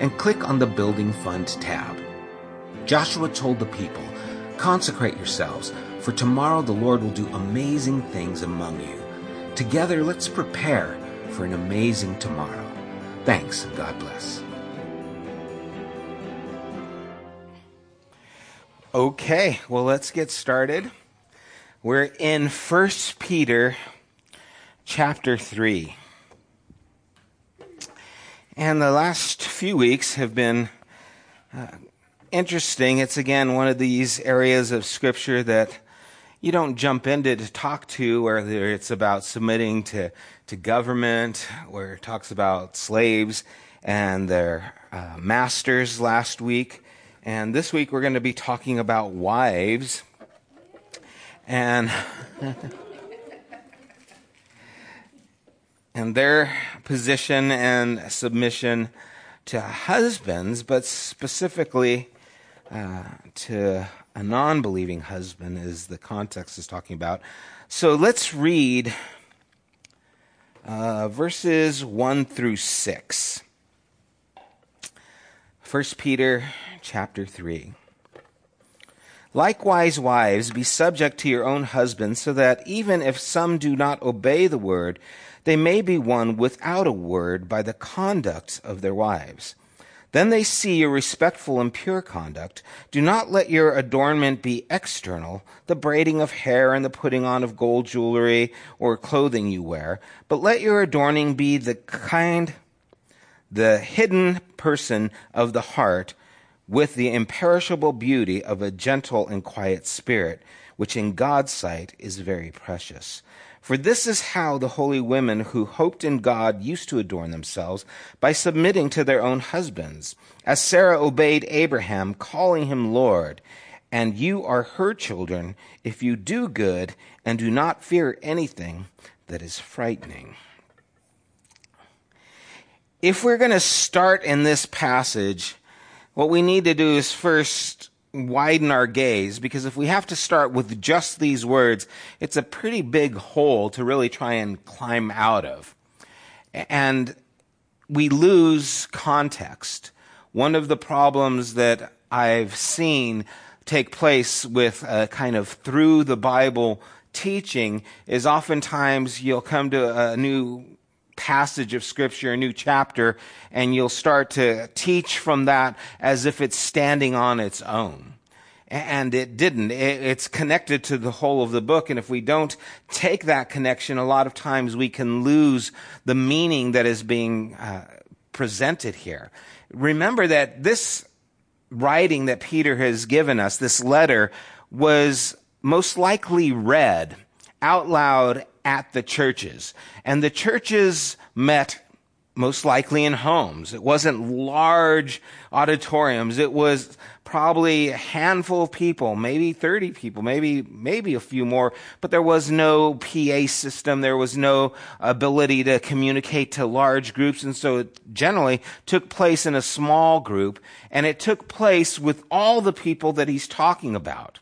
and click on the Building Fund tab. Joshua told the people, Consecrate yourselves, for tomorrow the Lord will do amazing things among you. Together, let's prepare for an amazing tomorrow. Thanks, and God bless. Okay, well, let's get started. We're in 1 Peter chapter 3. And the last few weeks have been uh, interesting. It's again one of these areas of Scripture that you don't jump into to talk to, whether it's about submitting to, to government, where it talks about slaves and their uh, masters last week. And this week we're going to be talking about wives. And. and their position and submission to husbands, but specifically uh, to a non believing husband, is the context is talking about. So let's read uh, verses 1 through 6. 1 Peter chapter 3. Likewise, wives, be subject to your own husbands, so that even if some do not obey the word, they may be won without a word by the conduct of their wives. Then they see your respectful and pure conduct. Do not let your adornment be external, the braiding of hair and the putting on of gold jewelry or clothing you wear, but let your adorning be the kind, the hidden person of the heart with the imperishable beauty of a gentle and quiet spirit, which in God's sight is very precious. For this is how the holy women who hoped in God used to adorn themselves, by submitting to their own husbands, as Sarah obeyed Abraham, calling him Lord. And you are her children if you do good and do not fear anything that is frightening. If we're going to start in this passage, what we need to do is first widen our gaze because if we have to start with just these words, it's a pretty big hole to really try and climb out of. And we lose context. One of the problems that I've seen take place with a kind of through the Bible teaching is oftentimes you'll come to a new passage of scripture, a new chapter, and you'll start to teach from that as if it's standing on its own. And it didn't. It's connected to the whole of the book. And if we don't take that connection, a lot of times we can lose the meaning that is being uh, presented here. Remember that this writing that Peter has given us, this letter, was most likely read out loud at the churches. And the churches met most likely in homes. It wasn't large auditoriums. It was probably a handful of people, maybe 30 people, maybe, maybe a few more, but there was no PA system. There was no ability to communicate to large groups. And so it generally took place in a small group and it took place with all the people that he's talking about.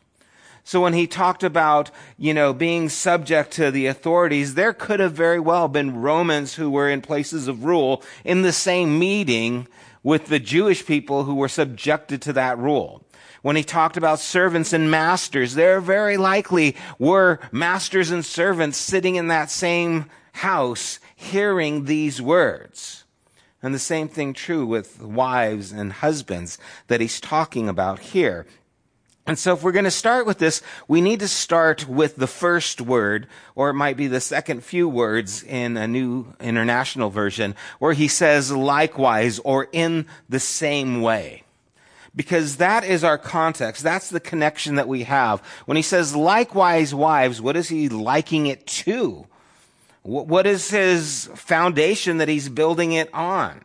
So when he talked about, you know, being subject to the authorities, there could have very well been Romans who were in places of rule in the same meeting with the Jewish people who were subjected to that rule. When he talked about servants and masters, there very likely were masters and servants sitting in that same house hearing these words. And the same thing true with wives and husbands that he's talking about here. And so if we're going to start with this, we need to start with the first word, or it might be the second few words in a new international version, where he says likewise or in the same way. Because that is our context. That's the connection that we have. When he says likewise wives, what is he liking it to? What is his foundation that he's building it on?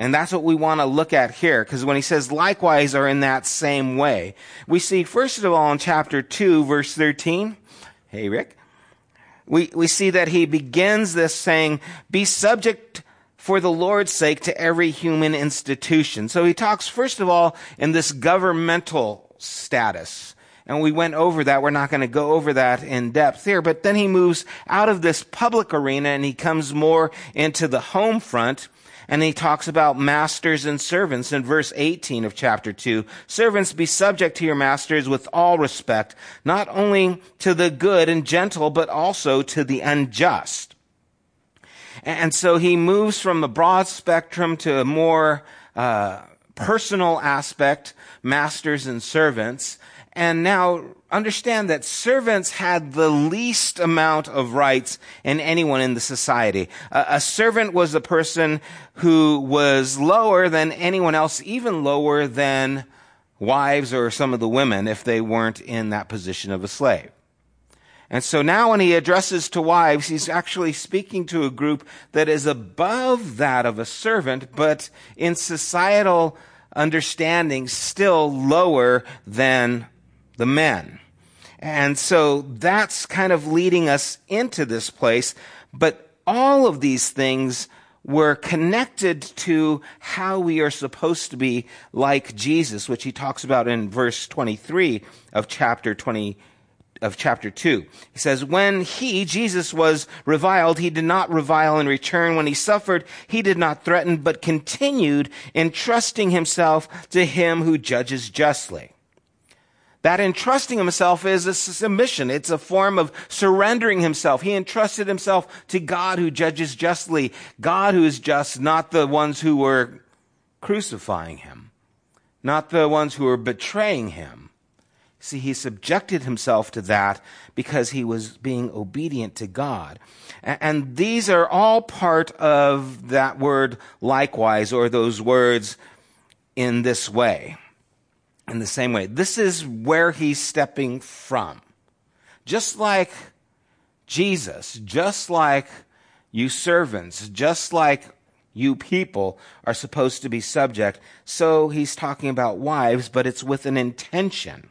And that's what we want to look at here, because when he says likewise are in that same way, we see first of all in chapter 2, verse 13. Hey, Rick. We, we see that he begins this saying, be subject for the Lord's sake to every human institution. So he talks first of all in this governmental status. And we went over that. We're not going to go over that in depth here. But then he moves out of this public arena and he comes more into the home front and he talks about masters and servants in verse 18 of chapter 2. Servants, be subject to your masters with all respect, not only to the good and gentle, but also to the unjust. And so he moves from the broad spectrum to a more uh, personal aspect, masters and servants. And now understand that servants had the least amount of rights in anyone in the society. A, a, servant was a person who was lower than anyone else, even lower than wives or some of the women if they weren't in that position of a slave. And so now when he addresses to wives, he's actually speaking to a group that is above that of a servant, but in societal understanding still lower than the men. And so that's kind of leading us into this place. But all of these things were connected to how we are supposed to be like Jesus, which he talks about in verse 23 of chapter 20, of chapter 2. He says, When he, Jesus, was reviled, he did not revile in return. When he suffered, he did not threaten, but continued entrusting himself to him who judges justly. That entrusting himself is a submission. It's a form of surrendering himself. He entrusted himself to God who judges justly. God who is just, not the ones who were crucifying him, not the ones who were betraying him. See, he subjected himself to that because he was being obedient to God. And these are all part of that word likewise, or those words in this way in the same way. This is where he's stepping from. Just like Jesus, just like you servants, just like you people are supposed to be subject, so he's talking about wives, but it's with an intention.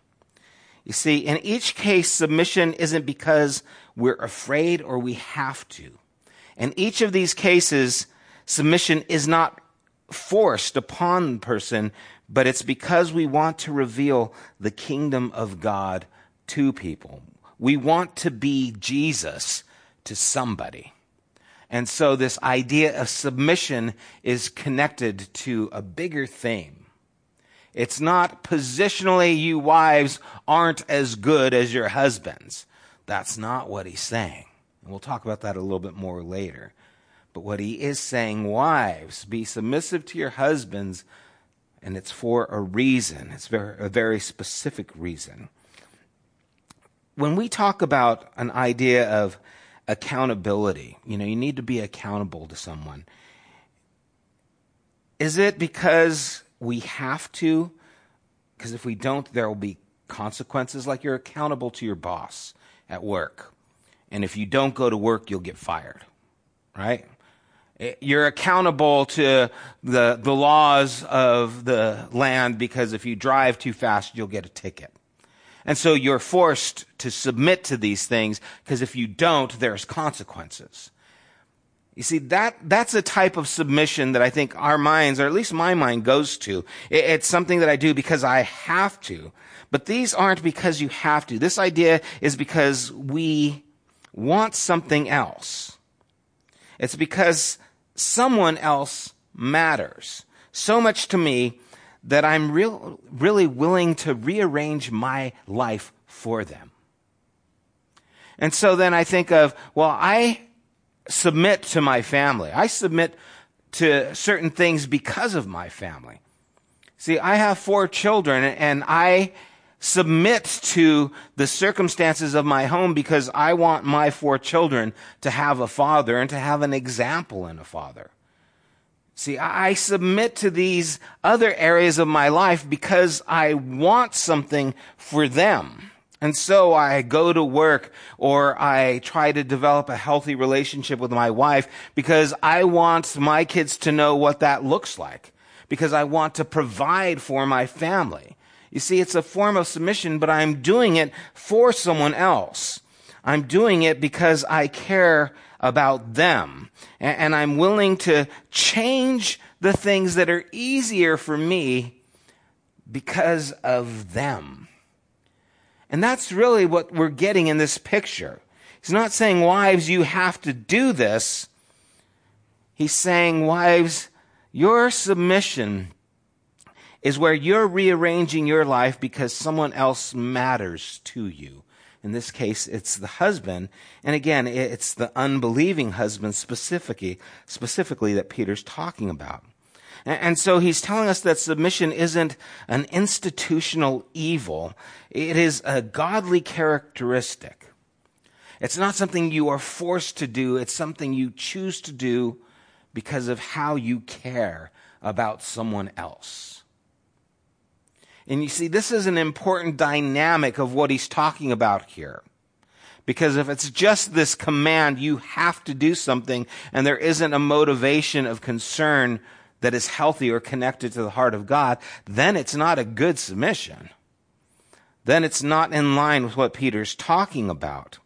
You see, in each case, submission isn't because we're afraid or we have to. In each of these cases, submission is not forced upon the person, but it's because we want to reveal the kingdom of God to people. We want to be Jesus to somebody. And so this idea of submission is connected to a bigger theme. It's not positionally you wives aren't as good as your husbands. That's not what he's saying. And we'll talk about that a little bit more later. But what he is saying, wives, be submissive to your husbands and it's for a reason. It's very, a very specific reason. When we talk about an idea of accountability, you know, you need to be accountable to someone. Is it because we have to? Because if we don't, there will be consequences, like you're accountable to your boss at work. And if you don't go to work, you'll get fired, right? Eh, you're accountable to the, the laws of the land because if you drive too fast, you'll get a ticket. And so you're forced to submit to these things because if you don't, there's consequences. You see, that, that's a type of submission that I think our minds, or at least my mind, goes to. It, it's something that I do because I have to. But these aren't because you have to. This idea is because we want something else. It's because someone else matters so much to me that I'm real, really willing to rearrange my life for them. And so then I think of, well, I submit to my family. I submit to certain things because of my family. See, I have four children and I submit to the circumstances of my home because I want my four children to have a father and to have an example in a father. See, I submit to these other areas of my life because I want something for them. And so I go to work or I try to develop a healthy relationship with my wife because I want my kids to know what that looks like. Because I want to provide for my family. You see, it's a form of submission, but I'm doing it for someone else. I'm doing it because I care about them. And I'm willing to change the things that are easier for me because of them. And that's really what we're getting in this picture. He's not saying, wives, you have to do this. He's saying, wives, your submission is where you're rearranging your life because someone else matters to you. In this case, it's the husband. And again, it's the unbelieving husband specifically, specifically that Peter's talking about. And so he's telling us that submission isn't an institutional evil. It is a godly characteristic. It's not something you are forced to do. It's something you choose to do because of how you care about someone else. And you see, this is an important dynamic of what he's talking about here. Because if it's just this command, you have to do something, and there isn't a motivation of concern that is healthy or connected to the heart of God, then it's not a good submission. Then it's not in line with what Peter's talking about.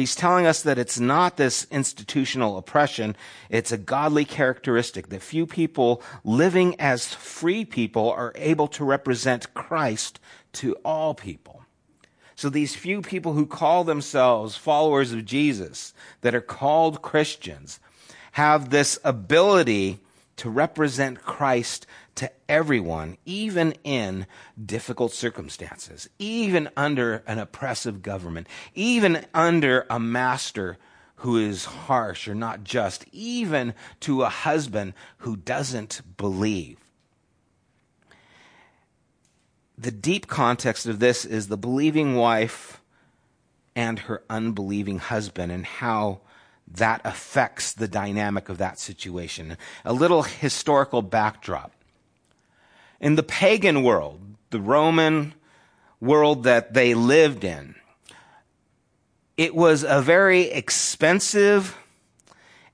He's telling us that it's not this institutional oppression. It's a godly characteristic that few people living as free people are able to represent Christ to all people. So these few people who call themselves followers of Jesus, that are called Christians, have this ability to represent Christ to everyone, even in difficult circumstances, even under an oppressive government, even under a master who is harsh or not just, even to a husband who doesn't believe. The deep context of this is the believing wife and her unbelieving husband and how that affects the dynamic of that situation. A little historical backdrop. In the pagan world, the Roman world that they lived in, it was a very expensive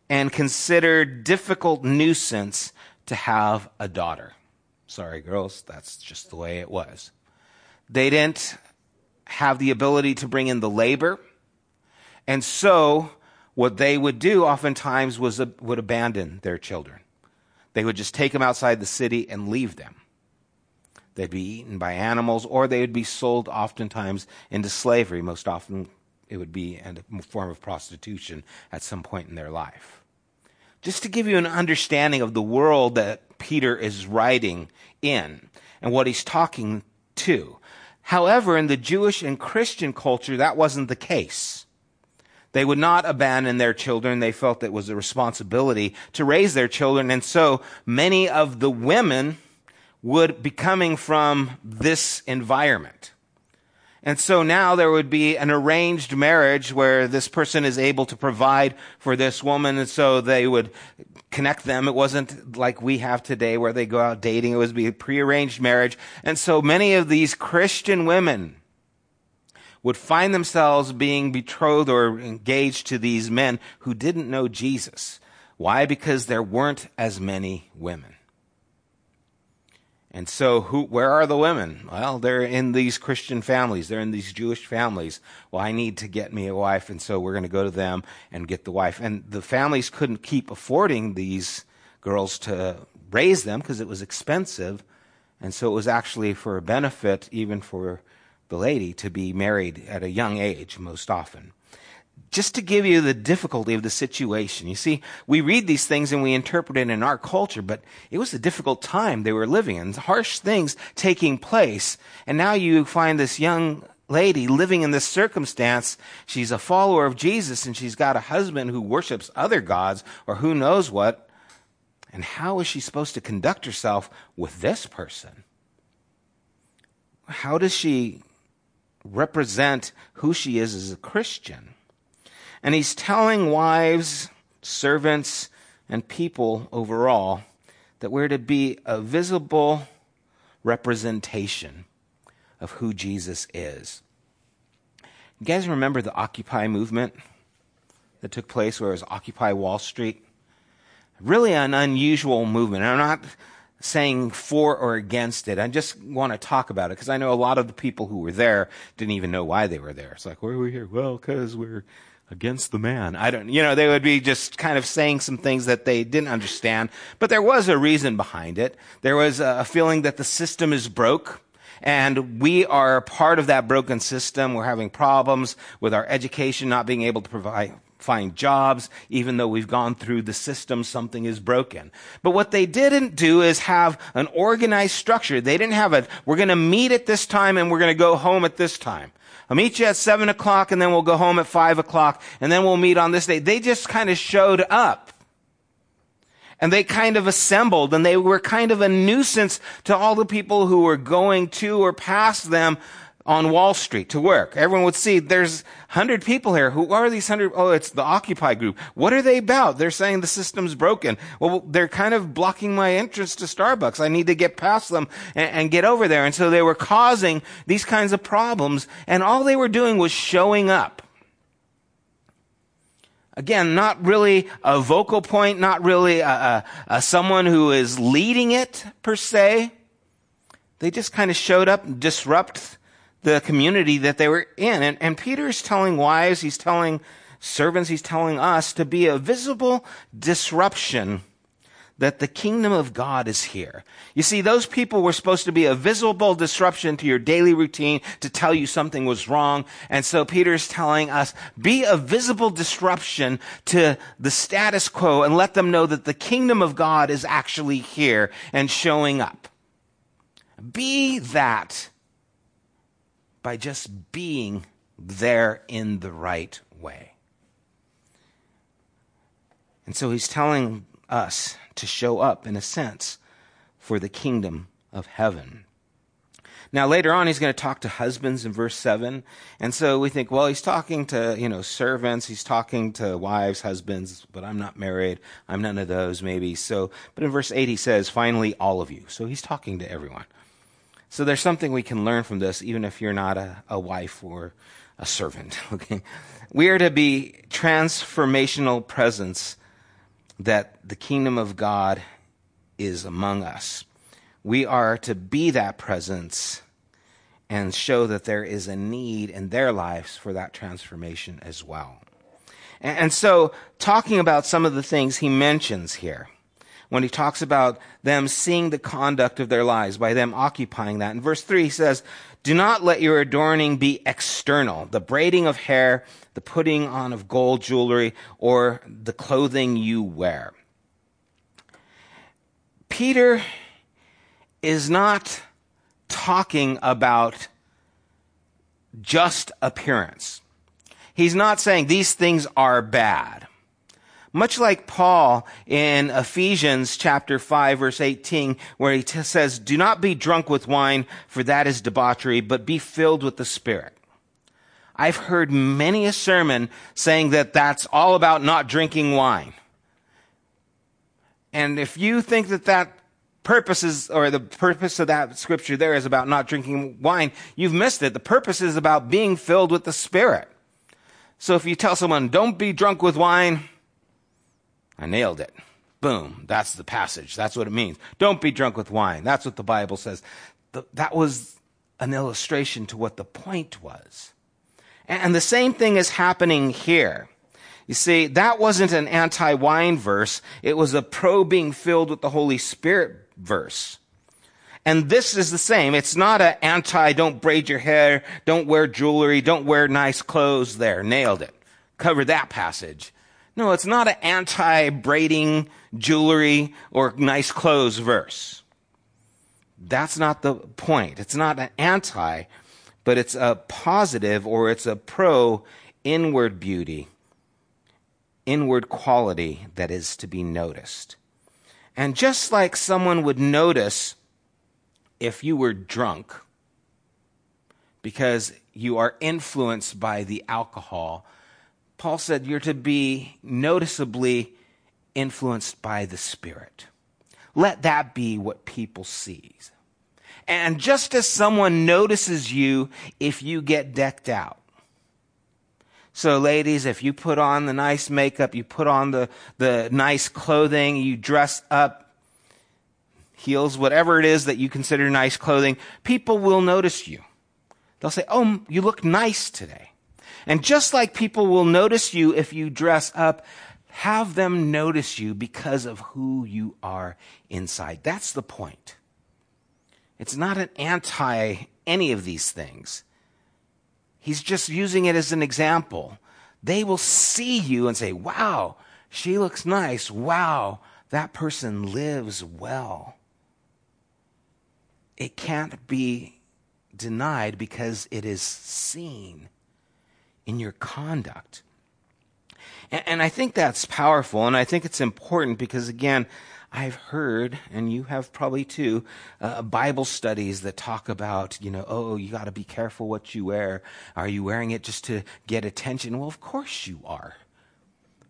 and considered difficult nuisance to have a daughter. Sorry, girls, that's just the way it was. They didn't have the ability to bring in the labor. And so what they would do oftentimes was uh, would abandon their children. They would just take them outside the city and leave them. They'd be eaten by animals, or they would be sold oftentimes into slavery. Most often, it would be a form of prostitution at some point in their life. Just to give you an understanding of the world that Peter is writing in and what he's talking to. However, in the Jewish and Christian culture, that wasn't the case. They would not abandon their children. They felt it was a responsibility to raise their children. And so many of the women would be coming from this environment. And so now there would be an arranged marriage where this person is able to provide for this woman. And so they would connect them. It wasn't like we have today where they go out dating. It was be a prearranged marriage. And so many of these Christian women would find themselves being betrothed or engaged to these men who didn't know Jesus. Why? Because there weren't as many women. And so, who, where are the women? Well, they're in these Christian families. They're in these Jewish families. Well, I need to get me a wife, and so we're going to go to them and get the wife. And the families couldn't keep affording these girls to raise them because it was expensive. And so it was actually for a benefit, even for the lady, to be married at a young age most often just to give you the difficulty of the situation. You see, we read these things and we interpret it in our culture, but it was a difficult time they were living in, harsh things taking place. And now you find this young lady living in this circumstance. She's a follower of Jesus and she's got a husband who worships other gods or who knows what. And how is she supposed to conduct herself with this person? How does she represent who she is as a Christian? And he's telling wives, servants, and people overall that we're to be a visible representation of who Jesus is. You guys remember the Occupy movement that took place where it was Occupy Wall Street? Really an unusual movement. I'm not saying for or against it. I just want to talk about it because I know a lot of the people who were there didn't even know why they were there. It's like, why are we here? Well, because we're against the man. I don't, you know, they would be just kind of saying some things that they didn't understand, but there was a reason behind it. There was a feeling that the system is broke. And we are part of that broken system. We're having problems with our education, not being able to provide, find jobs, even though we've gone through the system, something is broken. But what they didn't do is have an organized structure. They didn't have a, we're going to meet at this time and we're going to go home at this time. I'll meet you at seven o'clock and then we'll go home at five o'clock and then we'll meet on this day. They just kind of showed up. And they kind of assembled and they were kind of a nuisance to all the people who were going to or past them on Wall Street to work. Everyone would see there's 100 people here. Who are these 100? Oh, it's the Occupy group. What are they about? They're saying the system's broken. Well, they're kind of blocking my entrance to Starbucks. I need to get past them and, and get over there. And so they were causing these kinds of problems and all they were doing was showing up. Again, not really a vocal point, not really a, a, a someone who is leading it per se. They just kind of showed up and disrupt the community that they were in. And, and Peter is telling wives, he's telling servants, he's telling us to be a visible disruption that the kingdom of God is here. You see, those people were supposed to be a visible disruption to your daily routine to tell you something was wrong. And so Peter is telling us, be a visible disruption to the status quo and let them know that the kingdom of God is actually here and showing up. Be that by just being there in the right way. And so he's telling us to show up, in a sense, for the kingdom of heaven. Now later on, he's going to talk to husbands in verse seven, and so we think, well, he's talking to you know servants, he's talking to wives, husbands, but I'm not married, I'm none of those, maybe. So, but in verse eight, he says, finally, all of you. So he's talking to everyone. So there's something we can learn from this, even if you're not a, a wife or a servant. Okay, we are to be transformational presence that the kingdom of God is among us. We are to be that presence and show that there is a need in their lives for that transformation as well. And, and so, talking about some of the things he mentions here when he talks about them seeing the conduct of their lives by them occupying that. In verse 3, he says, Do not let your adorning be external, the braiding of hair, the putting on of gold jewelry, or the clothing you wear. Peter is not talking about just appearance. He's not saying these things are bad. Much like Paul in Ephesians chapter 5 verse 18, where he t- says, do not be drunk with wine, for that is debauchery, but be filled with the Spirit. I've heard many a sermon saying that that's all about not drinking wine. And if you think that that purpose is, or the purpose of that scripture there is about not drinking wine, you've missed it. The purpose is about being filled with the Spirit. So if you tell someone, don't be drunk with wine, I nailed it. Boom. That's the passage. That's what it means. Don't be drunk with wine. That's what the Bible says. that was an illustration to what the point was. And the same thing is happening here. You see, that wasn't an anti wine verse, it was a pro being filled with the Holy Spirit verse. And this is the same. It's not an anti don't braid your hair, don't wear jewelry, don't wear nice clothes there. Nailed it. Cover that passage. No, it's not an anti braiding jewelry or nice clothes verse. That's not the point. It's not an anti, but it's a positive or it's a pro inward beauty, inward quality that is to be noticed. And just like someone would notice if you were drunk because you are influenced by the alcohol, Paul said you're to be noticeably influenced by the Spirit. Let that be what people see. And just as someone notices you if you get decked out. So ladies, if you put on the nice makeup, you put on the, the nice clothing, you dress up, heels, whatever it is that you consider nice clothing, people will notice you. They'll say, Oh, you look nice today. And just like people will notice you if you dress up, have them notice you because of who you are inside. That's the point. It's not an anti any of these things. He's just using it as an example. They will see you and say, wow, she looks nice. Wow, that person lives well. It can't be denied because it is seen in your conduct. And, and I think that's powerful, and I think it's important because, again, I've heard, and you have probably too, uh, Bible studies that talk about, you know, oh, you got to be careful what you wear. Are you wearing it just to get attention? Well, of course you are.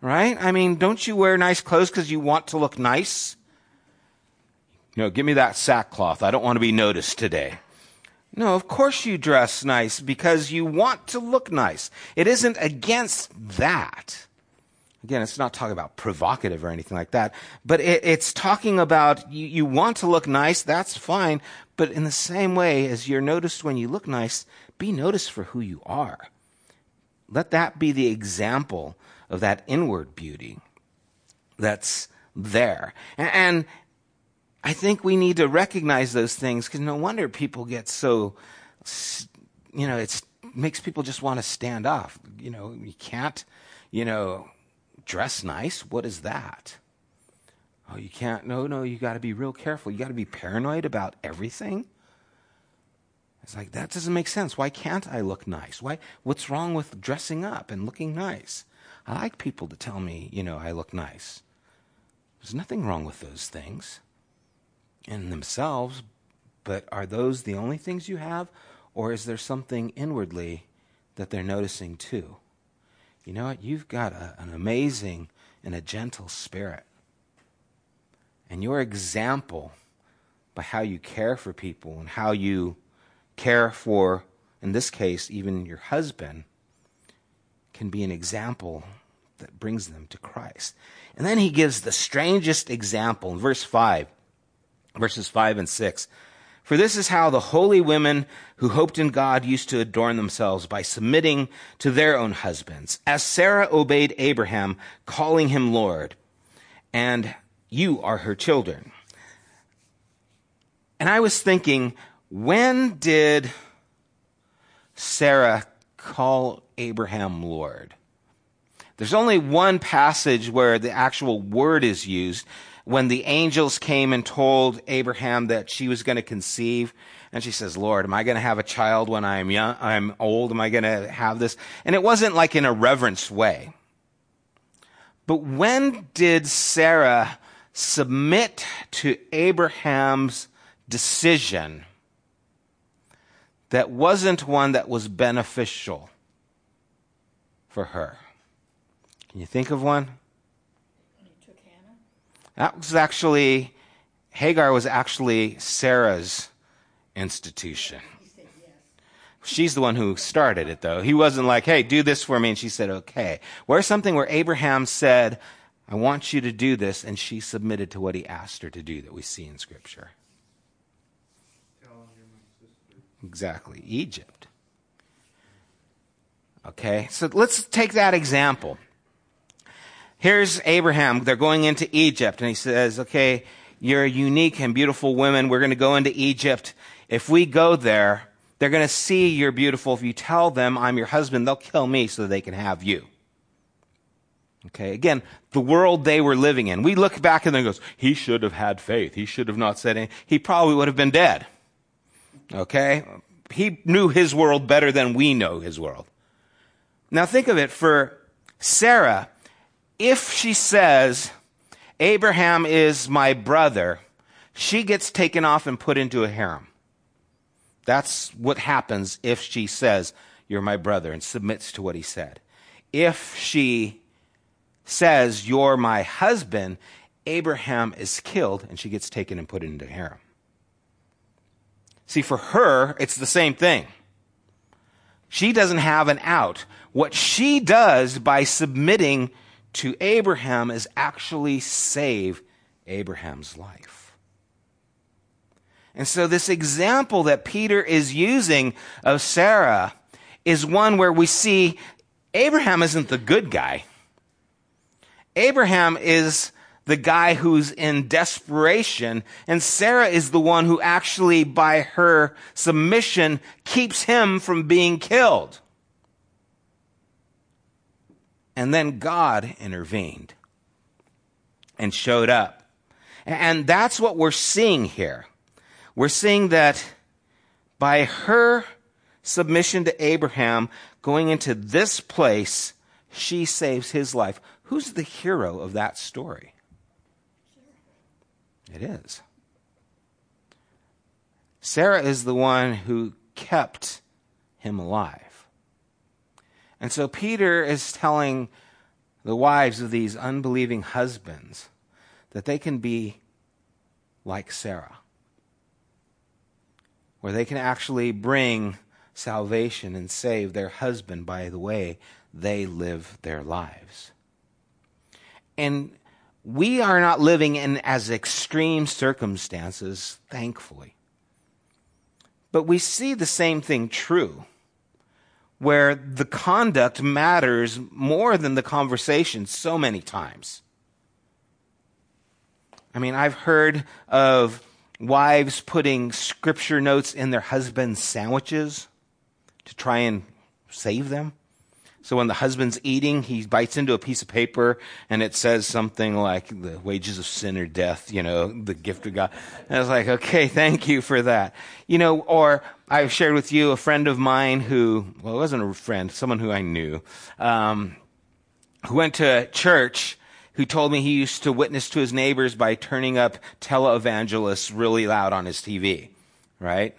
Right? I mean, don't you wear nice clothes because you want to look nice? You know, give me that sackcloth. I don't want to be noticed today. No, of course you dress nice because you want to look nice. It isn't against that. Again, it's not talking about provocative or anything like that, but it, it's talking about you, you want to look nice, that's fine, but in the same way as you're noticed when you look nice, be noticed for who you are. Let that be the example of that inward beauty that's there. And, and I think we need to recognize those things because no wonder people get so, you know, it makes people just want to stand off. You know, you can't, you know, dress nice? What is that? Oh, you can't. No, no, you got to be real careful. You got to be paranoid about everything. It's like that doesn't make sense. Why can't I look nice? Why what's wrong with dressing up and looking nice? I like people to tell me, you know, I look nice. There's nothing wrong with those things in themselves, but are those the only things you have or is there something inwardly that they're noticing too? you know what? You've got a, an amazing and a gentle spirit. And your example by how you care for people and how you care for, in this case, even your husband, can be an example that brings them to Christ. And then he gives the strangest example in verse 5, verses 5 and 6. For this is how the holy women who hoped in God used to adorn themselves by submitting to their own husbands, as Sarah obeyed Abraham, calling him Lord, and you are her children. And I was thinking, when did Sarah call Abraham Lord? There's only one passage where the actual word is used, when the angels came and told Abraham that she was going to conceive, and she says, Lord, am I going to have a child when I'm young, I'm old? Am I going to have this? And it wasn't like in a reverence way. But when did Sarah submit to Abraham's decision that wasn't one that was beneficial for her? Can you think of one? That was actually, Hagar was actually Sarah's institution. She's the one who started it, though. He wasn't like, hey, do this for me. And she said, okay. Where's something where Abraham said, I want you to do this. And she submitted to what he asked her to do that we see in Scripture. Exactly. Egypt. Okay, so let's take that example. Here's Abraham. They're going into Egypt, and he says, Okay, you're unique and beautiful women. We're going to go into Egypt. If we go there, they're going to see you're beautiful. If you tell them I'm your husband, they'll kill me so they can have you. Okay, again, the world they were living in. We look back and then goes, he should have had faith. He should have not said anything. He probably would have been dead. Okay? He knew his world better than we know his world. Now think of it for Sarah. If she says, Abraham is my brother, she gets taken off and put into a harem. That's what happens if she says, You're my brother, and submits to what he said. If she says, You're my husband, Abraham is killed, and she gets taken and put into a harem. See, for her, it's the same thing. She doesn't have an out. What she does by submitting to Abraham is actually save Abraham's life. And so, this example that Peter is using of Sarah is one where we see Abraham isn't the good guy. Abraham is the guy who's in desperation, and Sarah is the one who actually, by her submission, keeps him from being killed. And then God intervened and showed up. And that's what we're seeing here. We're seeing that by her submission to Abraham going into this place, she saves his life. Who's the hero of that story? It is. Sarah is the one who kept him alive. And so Peter is telling the wives of these unbelieving husbands that they can be like Sarah, where they can actually bring salvation and save their husband by the way they live their lives. And we are not living in as extreme circumstances, thankfully. But we see the same thing true where the conduct matters more than the conversation so many times. I mean, I've heard of wives putting scripture notes in their husband's sandwiches to try and save them. So when the husband's eating, he bites into a piece of paper and it says something like the wages of sin or death, you know, the gift of God. And I was like, okay, thank you for that. You know, or I've shared with you a friend of mine who, well, it wasn't a friend, someone who I knew, um, who went to church who told me he used to witness to his neighbors by turning up televangelists really loud on his TV, right?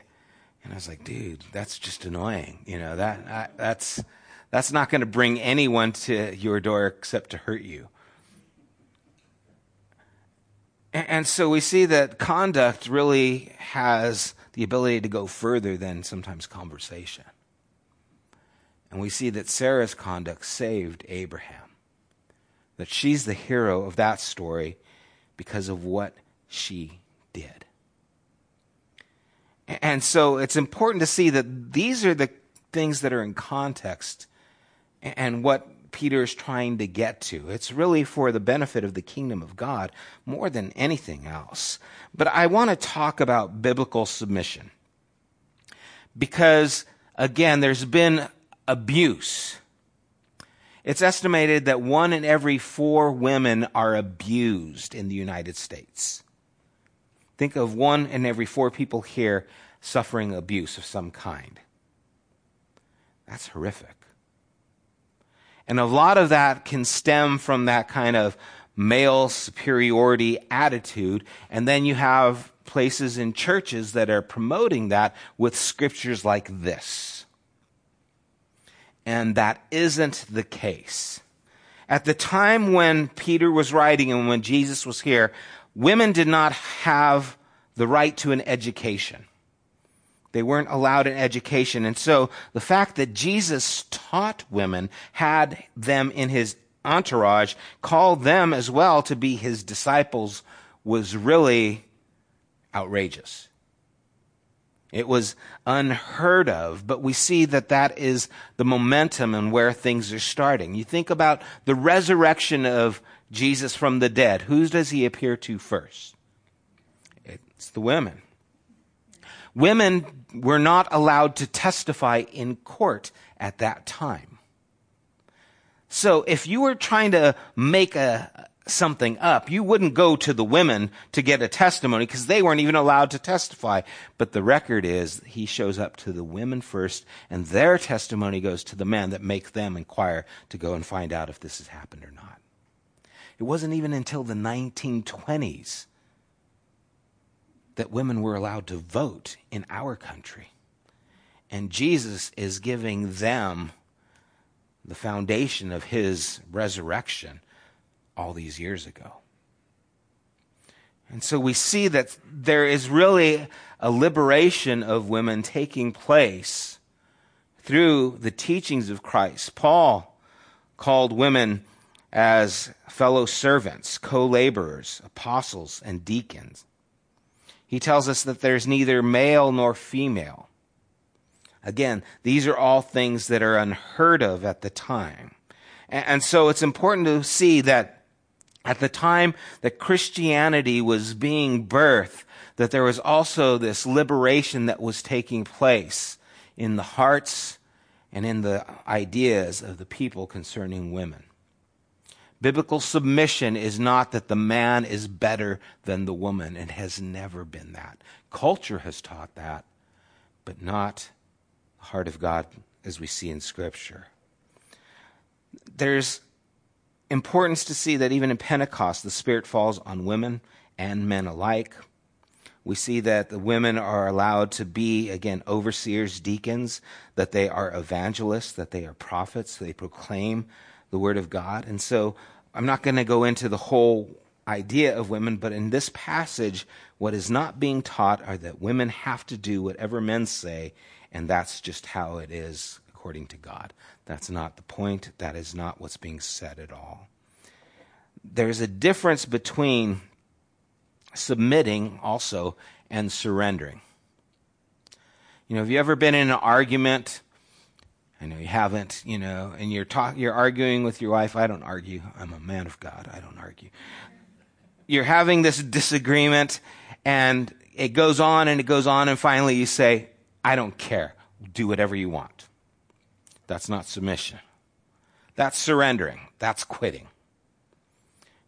And I was like, dude, that's just annoying. You know, that, I, that's, that's not going to bring anyone to your door except to hurt you. And so we see that conduct really has the ability to go further than sometimes conversation. And we see that Sarah's conduct saved Abraham. That she's the hero of that story because of what she did. And so it's important to see that these are the things that are in context and what Peter is trying to get to. It's really for the benefit of the kingdom of God more than anything else. But I want to talk about biblical submission. Because, again, there's been abuse. It's estimated that one in every four women are abused in the United States. Think of one in every four people here suffering abuse of some kind. That's horrific. And a lot of that can stem from that kind of male superiority attitude. And then you have places in churches that are promoting that with scriptures like this. And that isn't the case. At the time when Peter was writing and when Jesus was here, women did not have the right to an education. They weren't allowed an education. And so the fact that Jesus taught women had them in his entourage called them as well to be his disciples was really outrageous. It was unheard of, but we see that that is the momentum and where things are starting. You think about the resurrection of Jesus from the dead. Who does he appear to first? It's the women. Women were not allowed to testify in court at that time. So if you were trying to make a, something up, you wouldn't go to the women to get a testimony because they weren't even allowed to testify. But the record is he shows up to the women first and their testimony goes to the men that make them inquire to go and find out if this has happened or not. It wasn't even until the 1920s that women were allowed to vote in our country. And Jesus is giving them the foundation of his resurrection all these years ago. And so we see that there is really a liberation of women taking place through the teachings of Christ. Paul called women as fellow servants, co laborers, apostles, and deacons. He tells us that there's neither male nor female. Again, these are all things that are unheard of at the time. And so it's important to see that at the time that Christianity was being birthed, that there was also this liberation that was taking place in the hearts and in the ideas of the people concerning women. Biblical submission is not that the man is better than the woman. It has never been that. Culture has taught that, but not the heart of God as we see in Scripture. There's importance to see that even in Pentecost, the Spirit falls on women and men alike. We see that the women are allowed to be, again, overseers, deacons, that they are evangelists, that they are prophets, they proclaim the word of God. And so I'm not going to go into the whole idea of women, but in this passage, what is not being taught are that women have to do whatever men say, and that's just how it is according to God. That's not the point. That is not what's being said at all. There's a difference between submitting also and surrendering. You know, have you ever been in an argument? I know you haven't, you know, and you're talk, you're arguing with your wife. I don't argue. I'm a man of God. I don't argue. You're having this disagreement and it goes on and it goes on and finally you say, I don't care. Do whatever you want. That's not submission. That's surrendering. That's quitting.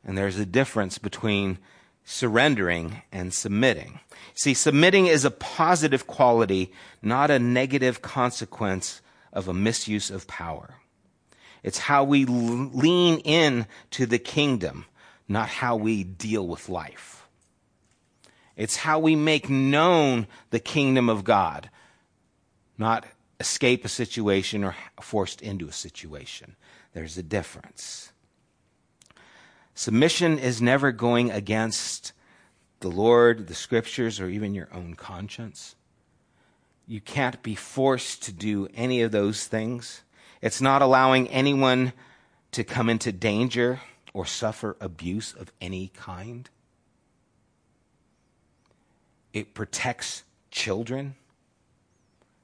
And there's a difference between surrendering and submitting. See, submitting is a positive quality, not a negative consequence of a misuse of power. It's how we lean in to the kingdom, not how we deal with life. It's how we make known the kingdom of God, not escape a situation or forced into a situation. There's a difference. Submission is never going against the Lord, the scriptures, or even your own conscience. You can't be forced to do any of those things. It's not allowing anyone to come into danger or suffer abuse of any kind. It protects children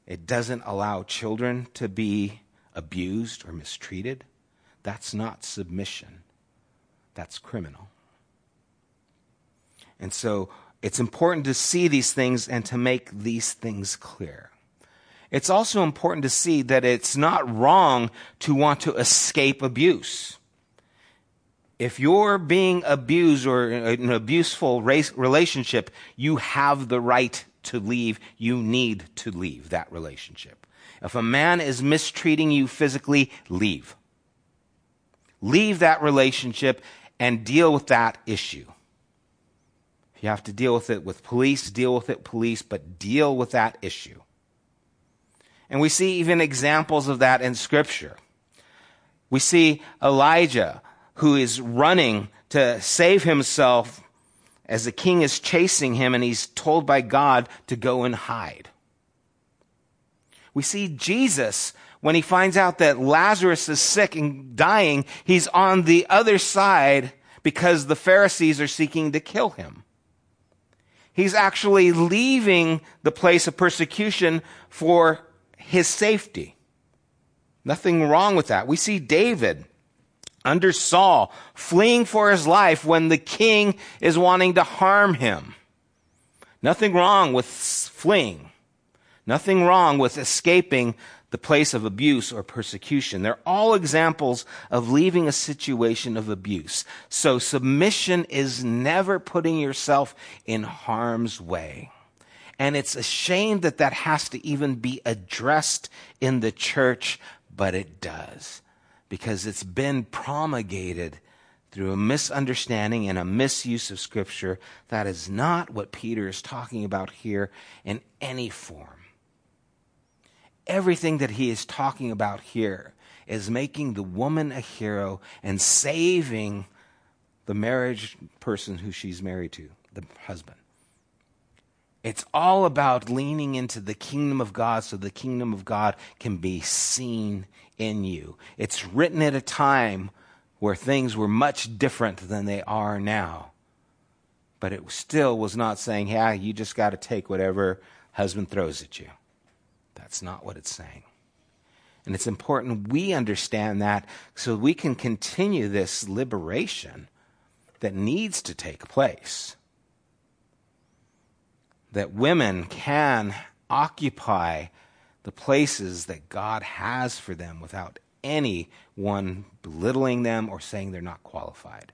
it doesn't allow children to be abused or mistreated. That's not submission. That's criminal. And so it's important to see these things and to make these things clear. It's also important to see that it's not wrong to want to escape abuse. If you're being abused or in an abuseful relationship, you have the right to leave, you need to leave that relationship. If a man is mistreating you physically, leave. Leave that relationship and deal with that issue. If you have to deal with it with police, deal with it police, but deal with that issue. And we see even examples of that in scripture. We see Elijah who is running to save himself as the king is chasing him and he's told by God to go and hide. We see Jesus When he finds out that Lazarus is sick and dying, he's on the other side because the Pharisees are seeking to kill him. He's actually leaving the place of persecution for his safety. Nothing wrong with that. We see David under Saul fleeing for his life when the king is wanting to harm him. Nothing wrong with fleeing. Nothing wrong with escaping the place of abuse or persecution. They're all examples of leaving a situation of abuse. So submission is never putting yourself in harm's way. And it's a shame that that has to even be addressed in the church, but it does because it's been promulgated through a misunderstanding and a misuse of Scripture. That is not what Peter is talking about here in any form. Everything that he is talking about here is making the woman a hero and saving the marriage person who she's married to, the husband. It's all about leaning into the kingdom of God so the kingdom of God can be seen in you. It's written at a time where things were much different than they are now. But it still was not saying, yeah, you just got to take whatever husband throws at you. That's not what it's saying. And it's important we understand that so we can continue this liberation that needs to take place that women can occupy the places that God has for them without anyone belittling them or saying they're not qualified.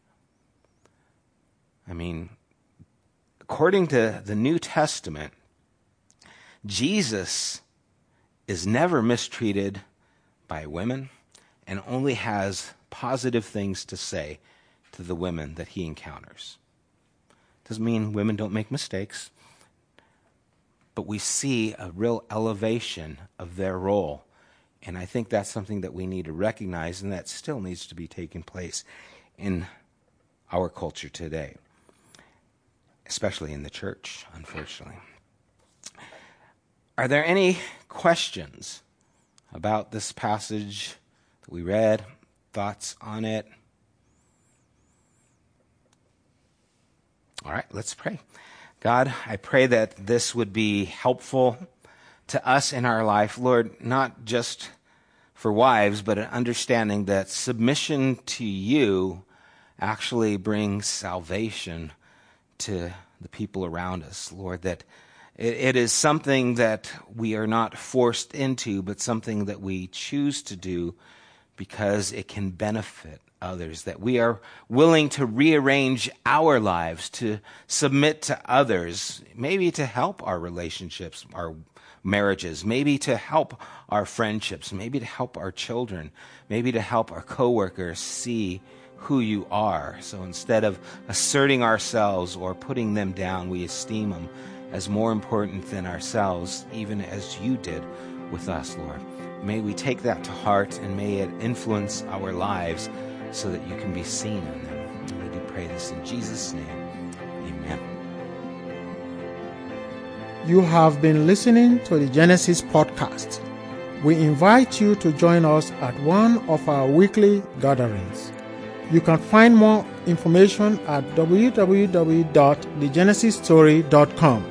I mean, according to the New Testament, Jesus is never mistreated by women and only has positive things to say to the women that he encounters. Doesn't mean women don't make mistakes but we see a real elevation of their role. And I think that's something that we need to recognize, and that still needs to be taking place in our culture today, especially in the church, unfortunately. Are there any questions about this passage that we read? Thoughts on it? All right, let's pray. God, I pray that this would be helpful to us in our life, Lord, not just for wives, but an understanding that submission to you actually brings salvation to the people around us, Lord, that it, it is something that we are not forced into, but something that we choose to do because it can benefit others, that we are willing to rearrange our lives, to submit to others, maybe to help our relationships, our marriages, maybe to help our friendships, maybe to help our children, maybe to help our coworkers see who you are. So instead of asserting ourselves or putting them down, we esteem them as more important than ourselves, even as you did with us, Lord. May we take that to heart and may it influence our lives so that you can be seen in them. I do pray this in Jesus' name. Amen. You have been listening to the Genesis podcast. We invite you to join us at one of our weekly gatherings. You can find more information at www.thegenesisstory.com